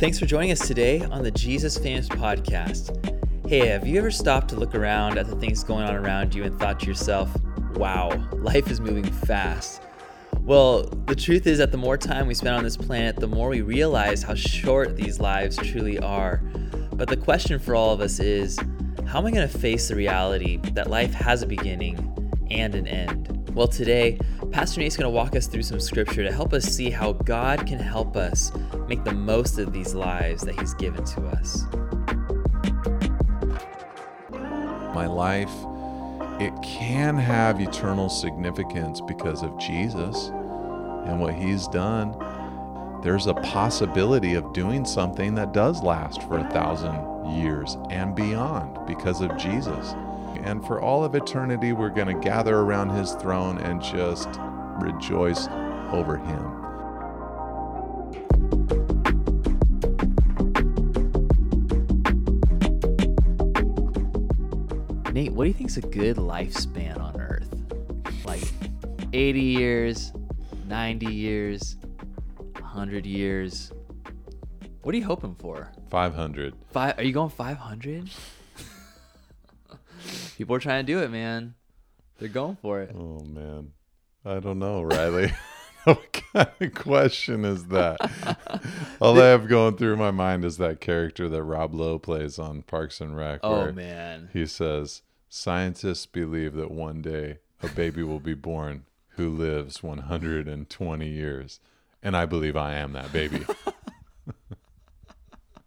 Thanks for joining us today on the Jesus Famous Podcast. Hey, have you ever stopped to look around at the things going on around you and thought to yourself, wow, life is moving fast? Well, the truth is that the more time we spend on this planet, the more we realize how short these lives truly are. But the question for all of us is how am I going to face the reality that life has a beginning and an end? Well, today, Pastor Nate's going to walk us through some scripture to help us see how God can help us make the most of these lives that He's given to us. My life, it can have eternal significance because of Jesus and what He's done. There's a possibility of doing something that does last for a thousand years and beyond because of Jesus. And for all of eternity, we're going to gather around his throne and just rejoice over him. Nate, what do you think is a good lifespan on Earth? Like 80 years, 90 years, 100 years? What are you hoping for? 500. Five? Are you going 500? People are trying to do it, man. They're going for it. Oh man, I don't know, Riley. what kind of question is that? All I have going through my mind is that character that Rob Lowe plays on Parks and Rec. Oh man, he says scientists believe that one day a baby will be born who lives 120 years, and I believe I am that baby.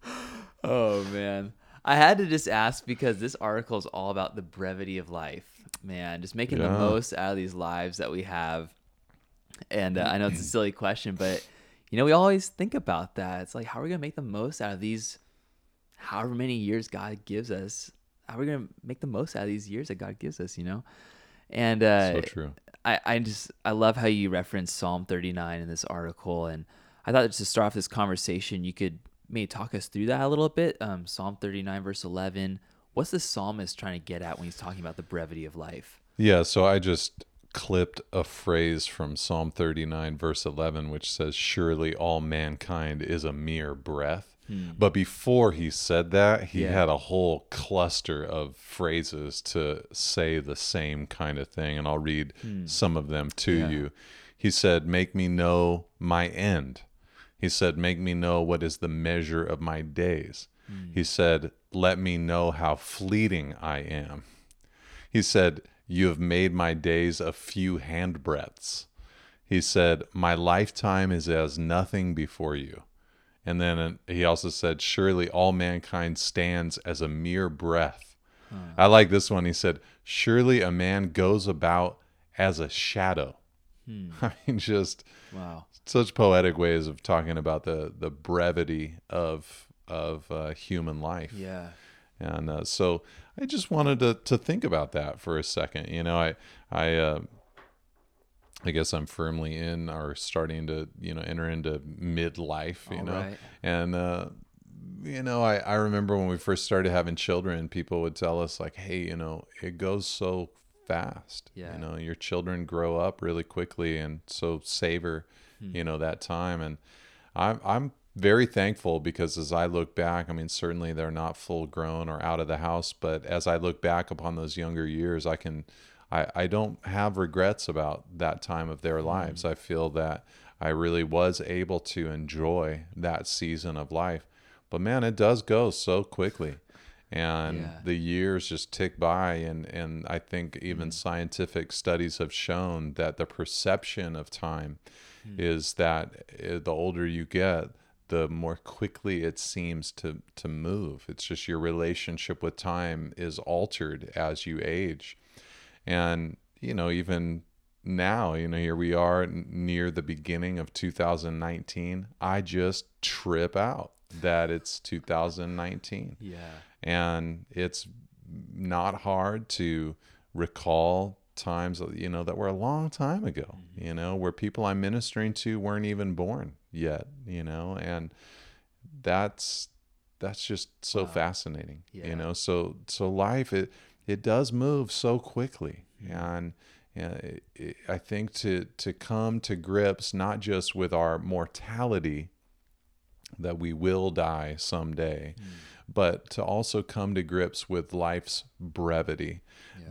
oh man. I had to just ask because this article is all about the brevity of life, man. Just making yeah. the most out of these lives that we have. And uh, I know it's a silly question, but you know, we always think about that. It's like, how are we gonna make the most out of these, however many years God gives us? How are we gonna make the most out of these years that God gives us? You know, and uh, so true. I, I just I love how you reference Psalm 39 in this article, and I thought to start off this conversation, you could maybe talk us through that a little bit? Um, psalm 39, verse 11. What's the psalmist trying to get at when he's talking about the brevity of life? Yeah, so I just clipped a phrase from Psalm 39, verse 11, which says, Surely all mankind is a mere breath. Hmm. But before he said that, he yeah. had a whole cluster of phrases to say the same kind of thing. And I'll read hmm. some of them to yeah. you. He said, Make me know my end he said, Make me know what is the measure of my days. Mm. He said, Let me know how fleeting I am. He said, You have made my days a few handbreadths. He said, My lifetime is as nothing before you. And then uh, he also said, Surely all mankind stands as a mere breath. Huh. I like this one. He said, Surely a man goes about as a shadow. Hmm. I mean, just wow, such poetic ways of talking about the the brevity of of uh, human life. Yeah, and uh, so I just wanted to to think about that for a second. You know, I I. Uh, I guess I'm firmly in or starting to, you know, enter into midlife, you All know, right. and uh, you know, I, I remember when we first started having children, people would tell us like, hey, you know, it goes so fast. Yeah. You know, your children grow up really quickly and so savor, hmm. you know, that time. And I'm I'm very thankful because as I look back, I mean, certainly they're not full grown or out of the house, but as I look back upon those younger years, I can I, I don't have regrets about that time of their lives. Hmm. I feel that I really was able to enjoy that season of life. But man, it does go so quickly and yeah. the years just tick by and and I think even mm. scientific studies have shown that the perception of time mm. is that eh, the older you get the more quickly it seems to to move it's just your relationship with time is altered as you age and you know even now you know here we are near the beginning of 2019 i just trip out that it's 2019 yeah and it's not hard to recall times you know that were a long time ago mm-hmm. you know where people i'm ministering to weren't even born yet you know and that's that's just so wow. fascinating yeah. you know so so life it it does move so quickly and it, it, I think to to come to grips not just with our mortality that we will die someday, but to also come to grips with life's brevity.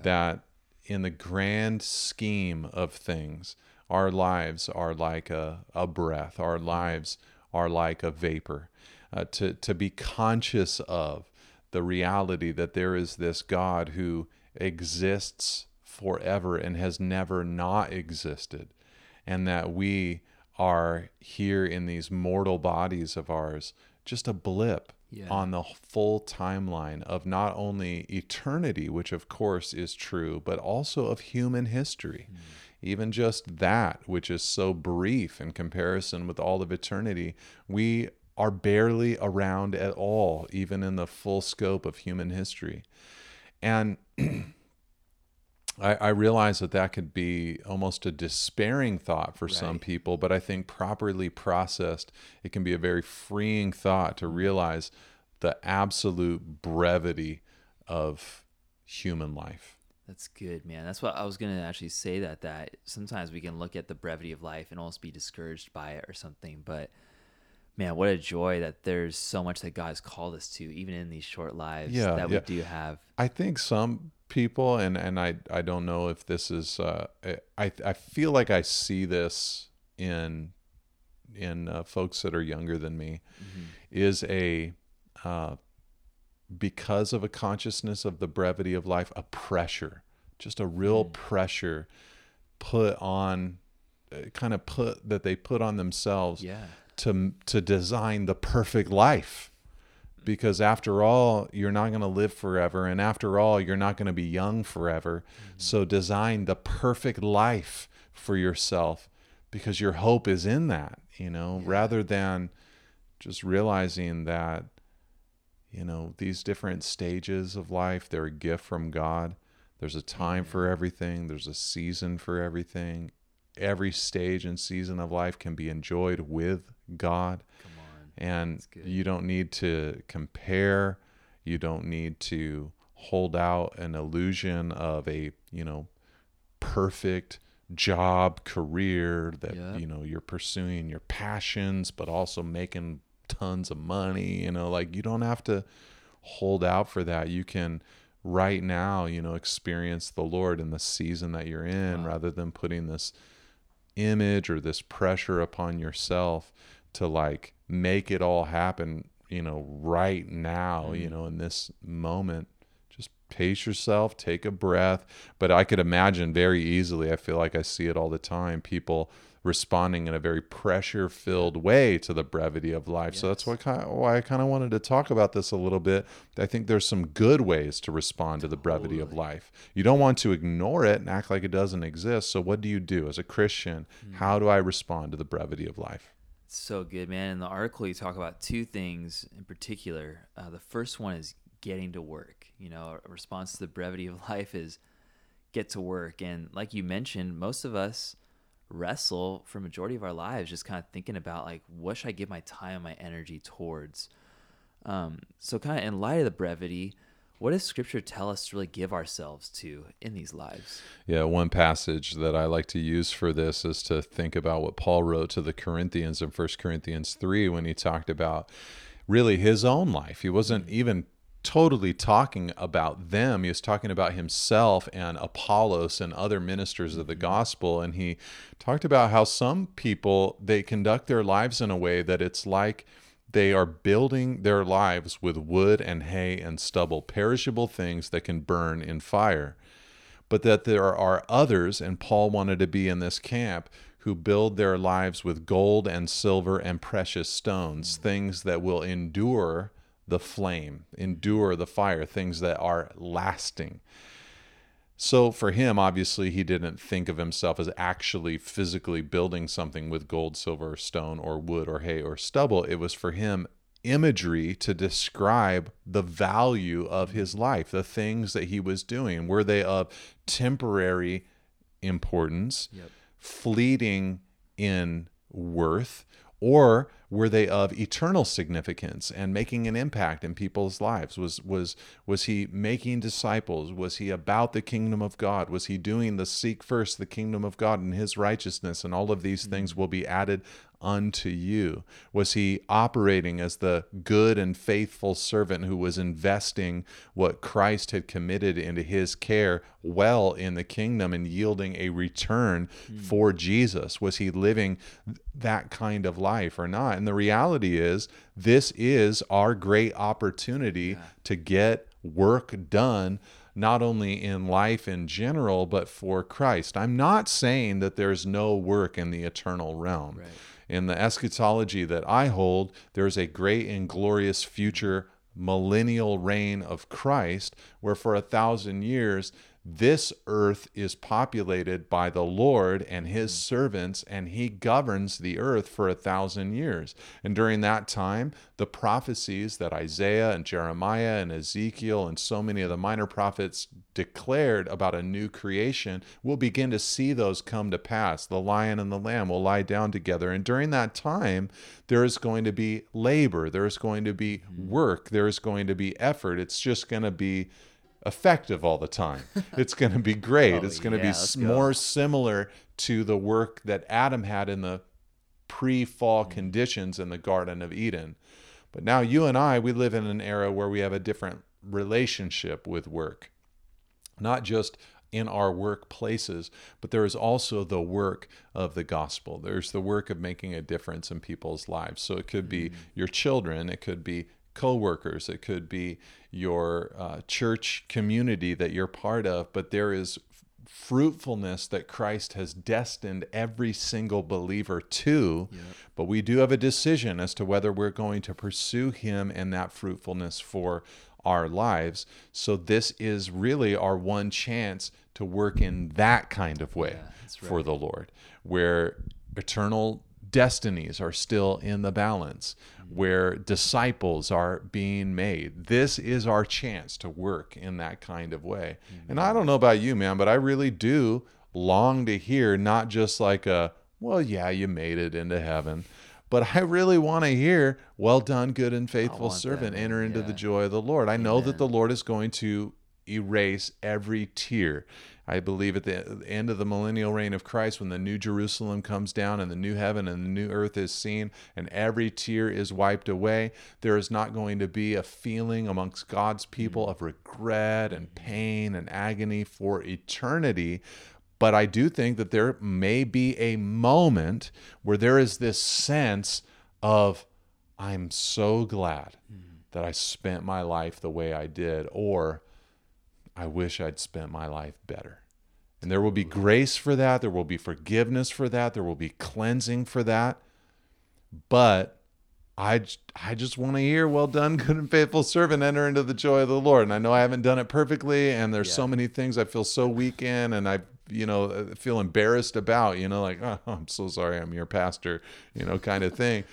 That in the grand scheme of things, our lives are like a, a breath, our lives are like a vapor. Uh, to, to be conscious of the reality that there is this God who exists forever and has never not existed, and that we are here in these mortal bodies of ours, just a blip Yeah. on the full timeline of not only eternity, which of course is true, but also of human history. Hmm. Even just that, which is so brief in comparison with all of eternity, we are barely around at all, even in the full scope of human history. And I, I realize that that could be almost a despairing thought for some people, but I think properly processed, it can be a very freeing thought to mm-hmm. realize the absolute brevity of human life. That's good, man. That's what I was gonna actually say. That that sometimes we can look at the brevity of life and almost be discouraged by it or something. But man, what a joy that there's so much that God has called us to, even in these short lives Yeah, that yeah. we do have. I think some people, and and I I don't know if this is uh, I I feel like I see this in in uh, folks that are younger than me is a uh, because of a consciousness of the brevity of life, a pressure, just a real pressure put on, uh, kind of put that they put on themselves Yeah. To to design the perfect life. Because after all you're not going to live forever and after all you're not going to be young forever. Mm-hmm. So design the perfect life for yourself because your hope is in that you know rather than just realizing that you know these different stages of life they're a gift from god. There's a time for mm-hmm. everything. There's a season for everything. Every stage and season of life can be enjoyed with god Come on. and you don't need to compare you don't need to hold out an illusion of a you know perfect job career that Yeah. you know you're pursuing your passions but also making tons of money you know like you don't have to hold out for that you can right now you know experience the lord in the season that you're in Wow. rather than putting this image or this pressure upon yourself to like make it all happen you know right now mm-hmm. you know in this moment. Just pace yourself take a breath. But i could imagine very easily i feel like i see it all the time people responding in a very pressure filled way to the brevity of life so that's Yes. what why i kind of wanted to talk about this a little bit i think there's some good ways to respond to the brevity of life you don't want to ignore it and act like it doesn't exist so what do you do as a christian how do i respond to the brevity of life So good, man. In the article, you talk about two things in particular. Uh, the first one is getting to work. You know, a response to the brevity of life is get to work. And like you mentioned, most of us wrestle for majority of our lives just kind of thinking about like what should I give my time and my energy towards. Um, so kind of in light of the brevity, what does Scripture tell us to really give ourselves to in these lives? Yeah, one passage that I like to use for this is to think about what Paul wrote to the Corinthians in 1 Corinthians 3 when he talked about really his own life. He wasn't even totally talking about them. He was talking about himself and Apollos and other ministers of the mm-hmm. gospel. And he talked about how some people they conduct their lives in a way that it's like they are building their lives with wood and hay and stubble, perishable things that can burn in fire. But that there are others, and Paul wanted to be in this camp, who build their lives with gold and silver and precious stones, mm-hmm. things that will endure the flame, endure the fire, things that are lasting. So for him, obviously, he didn't think of himself as actually physically building something with gold, silver, stone, or wood, or hay, or stubble. It was for him imagery to describe the value of his life, the things that he was doing. Were they of temporary importance, Yep. fleeting in worth, or were they of eternal significance and making an impact in people's lives? Was was was he making disciples? Was he about the kingdom of God? Was he doing the seek first the kingdom of God and his righteousness and all of these mm-hmm. things will be added unto you? Was he operating as the good and faithful servant who was investing what Christ had committed into his care well in the kingdom and yielding a return mm. for Jesus? Was he living that kind of life or not? And the reality is, this is our great opportunity yeah. to get work done not only in life in general, but for Christ. I'm not saying that there's no work in the eternal realm. Right in the eschatology that I hold, there's a great and glorious future millennial reign of Christ, where for a thousand years this earth is populated by the Lord and his mm. servants, and he governs the earth for a thousand years. And during that time, the prophecies that Isaiah and Jeremiah and Ezekiel and so many of the minor prophets declared about a new creation, we'll begin to see those come to pass. The lion and the lamb will lie down together. And during that time, there is going to be labor, there is going to be mm. work, there is going to be effort. It's just going to be effective all the time. It's going to be great. oh, it's going to yeah, be more go. similar to the work that Adam had in the pre fall mm. conditions in the Garden of Eden. But now you and I, we live in an era where we have a different relationship with work. Not just in our workplaces, but there is also the work of the gospel. There's the work of making a difference in people's lives. So it could be mm. your children, it could be coworkers, it could be your uh, church community that you're part of, but there is fruitfulness that Christ has destined every single believer to. Yep. But we do have a decision as to whether we're going to pursue Him and that fruitfulness for our lives. So, this is really our one chance to work in that kind of way yeah, right. for the Lord, where eternal destinies are still in the balance, where disciples are being made. This is our chance to work in that kind of way. Mm-hmm. And I don't know about you, man, but I really do long to hear not just like a, well, yeah, you made it into heaven. But I really want to hear, well done, good and faithful servant, that. enter into yeah. the joy of the Lord. I Amen. know that the Lord is going to erase every tear. I believe at the end of the millennial reign of Christ, when the new Jerusalem comes down and the new heaven and the new earth is seen and every tear is wiped away, there is not going to be a feeling amongst God's people of regret and pain and agony for eternity. But I do think that there may be a moment where there is this sense of, I'm so glad that I spent my life the way I did, or I wish I'd spent my life better. And there will be grace for that. There will be forgiveness for that. There will be cleansing for that. But I, I just want to hear, well done, good and faithful servant, enter into the joy of the Lord. And I know I haven't done it perfectly. And there's yeah. so many things I feel so weak in and I, you know, uh, feel embarrassed about, you know, like, oh, I'm so sorry, I'm your pastor, you know, kind of thing.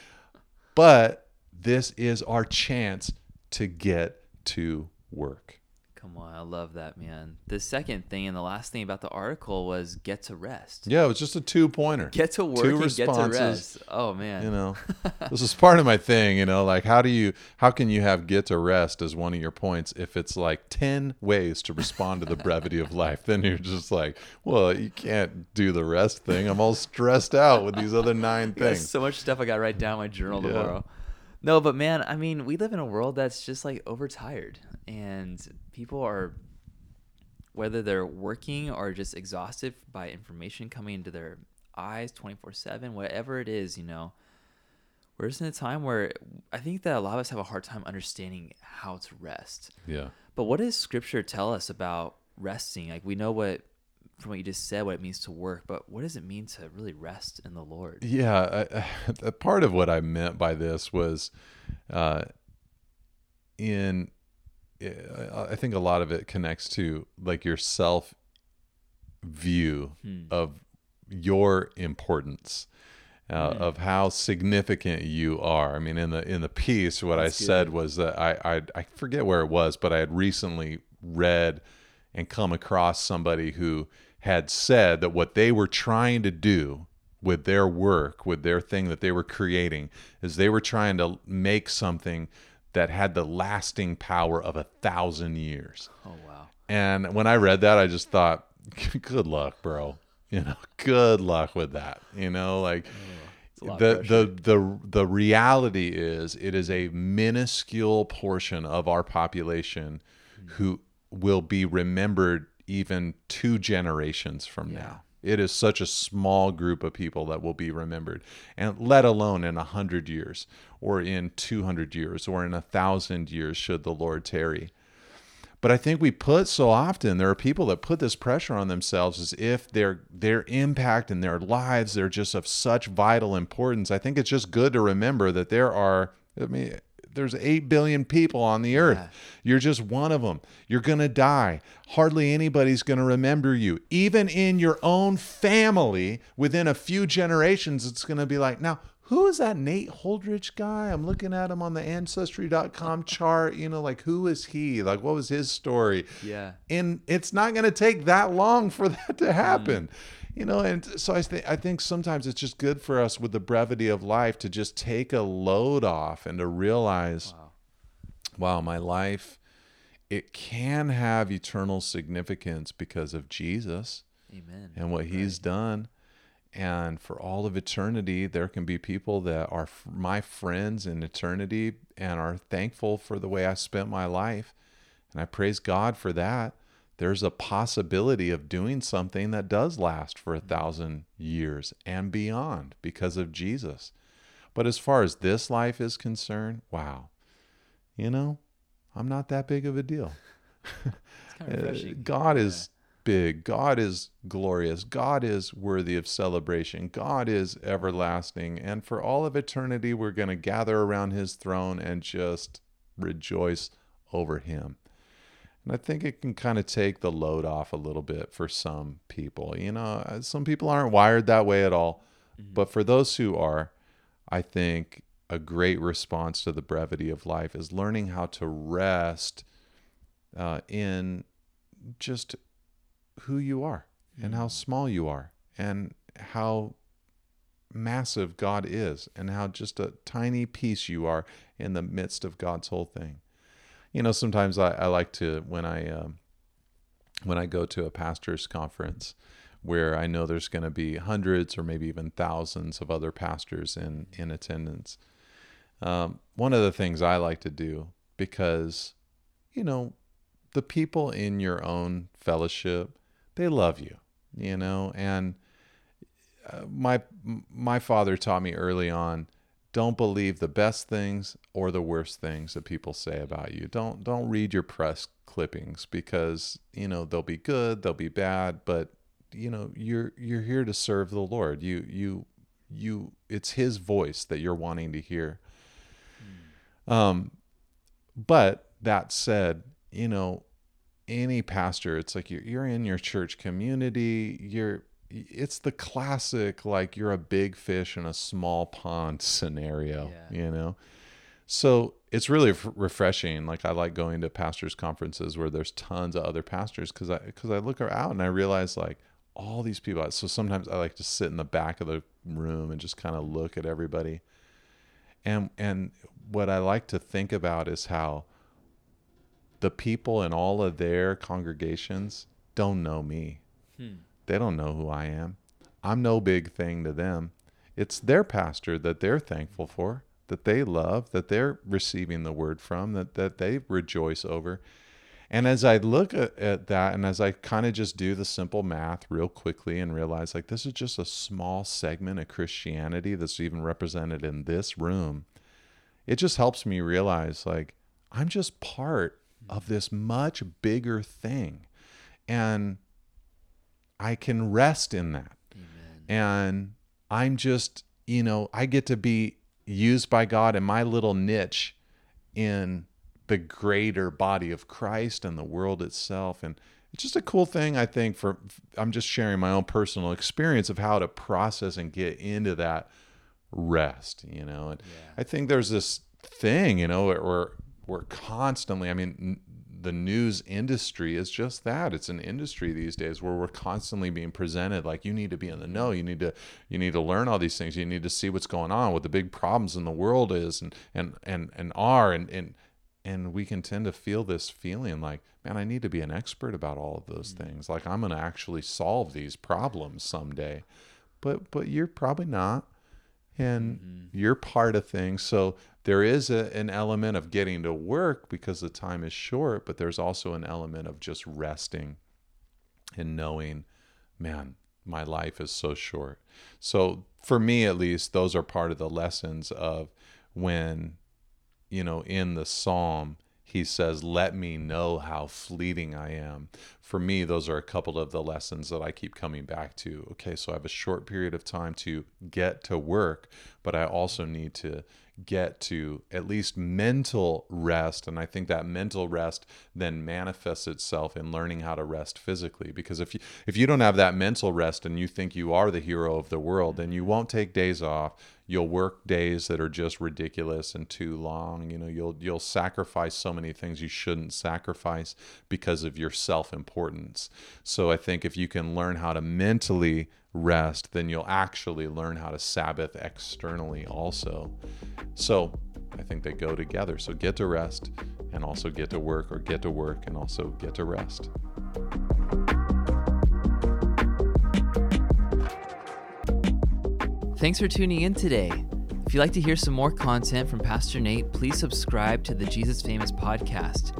But this is our chance to get to work. Come on, I love that, man. The second thing and the last thing about the article was get to rest. Yeah, it was just a two pointer. Get to work two and get to rest. Oh man. You know, this is part of my thing. You know, like how do you, how can you have get to rest as one of your points if it's like ten ways to respond to the brevity of life? Then you're just like, well, you can't do the rest thing. I'm all stressed out with these other nine things. So much stuff I got to write down my journal yeah. tomorrow. No, but man, I mean, we live in a world that's just like overtired, and people are, whether they're working or just exhausted by information coming into their eyes 24 7, whatever it is, you know, we're just in a time where I think that a lot of us have a hard time understanding how to rest. Yeah. But what does scripture tell us about resting? Like, we know what from what you just said what it means to work but what does it mean to really rest in the lord yeah I, I, part of what i meant by this was uh, in i think a lot of it connects to like your self view hmm. of your importance uh, mm. of how significant you are. I mean, in the in the piece, what That's I good. said was that I, I I forget where it was, but I had recently read and come across somebody who had said that what they were trying to do with their work, with their thing that they were creating, is they were trying to make something that had the lasting power of a thousand years. Oh wow. And when I read that, I just thought, good luck, bro. You know, good luck with that. You know, like It's a lot of the the the the reality is it is a minuscule portion of our population mm-hmm. who will be remembered even two generations from now. It is such a small group of people that will be remembered, and let alone in a hundred years, or in two hundred years, or in a thousand years, should the Lord tarry. But I think we put so often there are people that put this pressure on themselves as if their their impact in their lives they're just of such vital importance. I think it's just good to remember that there are I mean there's 8 billion people on the earth. Yeah. You're just one of them. You're going to die. Hardly anybody's going to remember you. Even in your own family within a few generations it's going to be like, "Now, who is that Nate Holdridge guy? I'm looking at him on the ancestry.com chart. You know, like who is he? Like what was his story? Yeah. And it's not going to take that long for that to mm. happen. You know, and so I think I think sometimes it's just good for us with the brevity of life to just take a load off and to realize, Wow. wow, my life it can have eternal significance because of Jesus Amen. and what he's done. And for all of eternity, there can be people that are my friends in eternity and are thankful for the way I spent my life. And I praise God for that. There's a possibility of doing something that does last for a thousand years and beyond because of Jesus. But as far as this life is concerned, wow, you know, I'm not that big of a deal. Of Uh. God is big. God is glorious. God is worthy of celebration. God is everlasting. And for all of eternity, we're going to gather around his throne and just rejoice over him. And I think it can kind of take the load off a little bit for some people. You know, uh, some people aren't wired that way at all. But for those who are, I think a great response to the brevity of life is learning how to rest uh, in just who you are and how small you are and how massive God is and how just a tiny piece you are in the midst of God's whole thing. You know, sometimes I, I like to when I um, when I go to a pastor's conference where I know there's going to be hundreds or maybe even thousands of other pastors in in attendance. Um, one of the things I like to do because you know the people in your own fellowship they love you you know and uh, my my father taught me early on don't believe the best things or the worst things that people say about you. Don't don't read your press clippings because you know they'll be good they'll be bad but you know you're you're here to serve the lord. You you you it's his voice that you're wanting to hear. Um but that said you know any pastor it's like you're, you're in your church community you're it's the classic like you're a big fish in a small pond scenario Yeah. you know so it's really f- refreshing like i like going to pastors conferences where there's tons of other pastors because i because i look out and i realize like all these people so sometimes i like to sit in the back of the room and just kind of look at everybody and and what i like to think about is how the people in all of their congregations don't know me Hmm. They don't know who I am. I'm no big thing to them. It's their pastor that they're thankful for, that they love, that they're receiving the word from, that, that they rejoice over. And as I look at, at that and as I kind of just do the simple math real quickly and realize like this is just a small segment of Christianity that's even represented in this room, it just helps me realize like I'm just part of this much bigger thing. And I can rest in that. Amen. And I'm just, you know, I get to be used by God in my little niche in the greater body of Christ and the world itself. And it's just a cool thing, I think, for I'm just sharing my own personal experience of how to process and get into that rest, you know. And Yeah. I think there's this thing, you know, where we're, we're constantly, I mean, the news industry is just that. It's an industry these days where we're constantly being presented like you need to be in the know. You need to you need to learn all these things. You need to see what's going on what the big problems in the world is and and and, and are. And and and we can tend to feel this feeling like man i need to be an expert about all of those mm-hmm. things. Like i'm going to actually solve these problems someday. But but you're probably not. And mm-hmm. you're part of things. So there is a, an element of getting to work because the time is short but there's also an element of just resting and knowing man my life is so short so for me at least those are part of the lessons of when you know, in the psalm, he says, Let me know how fleeting I am. For me, those are a couple of the lessons that I keep coming back to. Okay, so I have a short period of time to get to work, but I also need to get to at least mental rest. And i think that mental rest then manifests itself in learning how to rest physically. Because if you if you don't have that mental rest and you think you are the hero of the world then you won't take days off. You'll work days that are just ridiculous and too long. You know you'll you'll sacrifice so many things you shouldn't sacrifice because of your self-importance so i think if you can learn how to mentally rest then you'll actually learn how to sabbath externally also so i think they go together so get to rest and also get to work or get to work and also get to rest Thanks for tuning in today. If you'd like to hear some more content from Pastor Nate, please subscribe to the Jesus Famous podcast.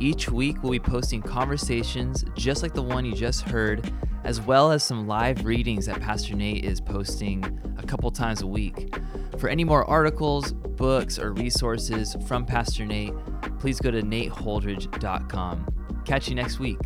Each week, we'll be posting conversations just like the one you just heard, as well as some live readings that Pastor Nate is posting a couple times a week. For any more articles, books, or resources from Pastor Nate, please go to nateholdridge.com. Catch you next week.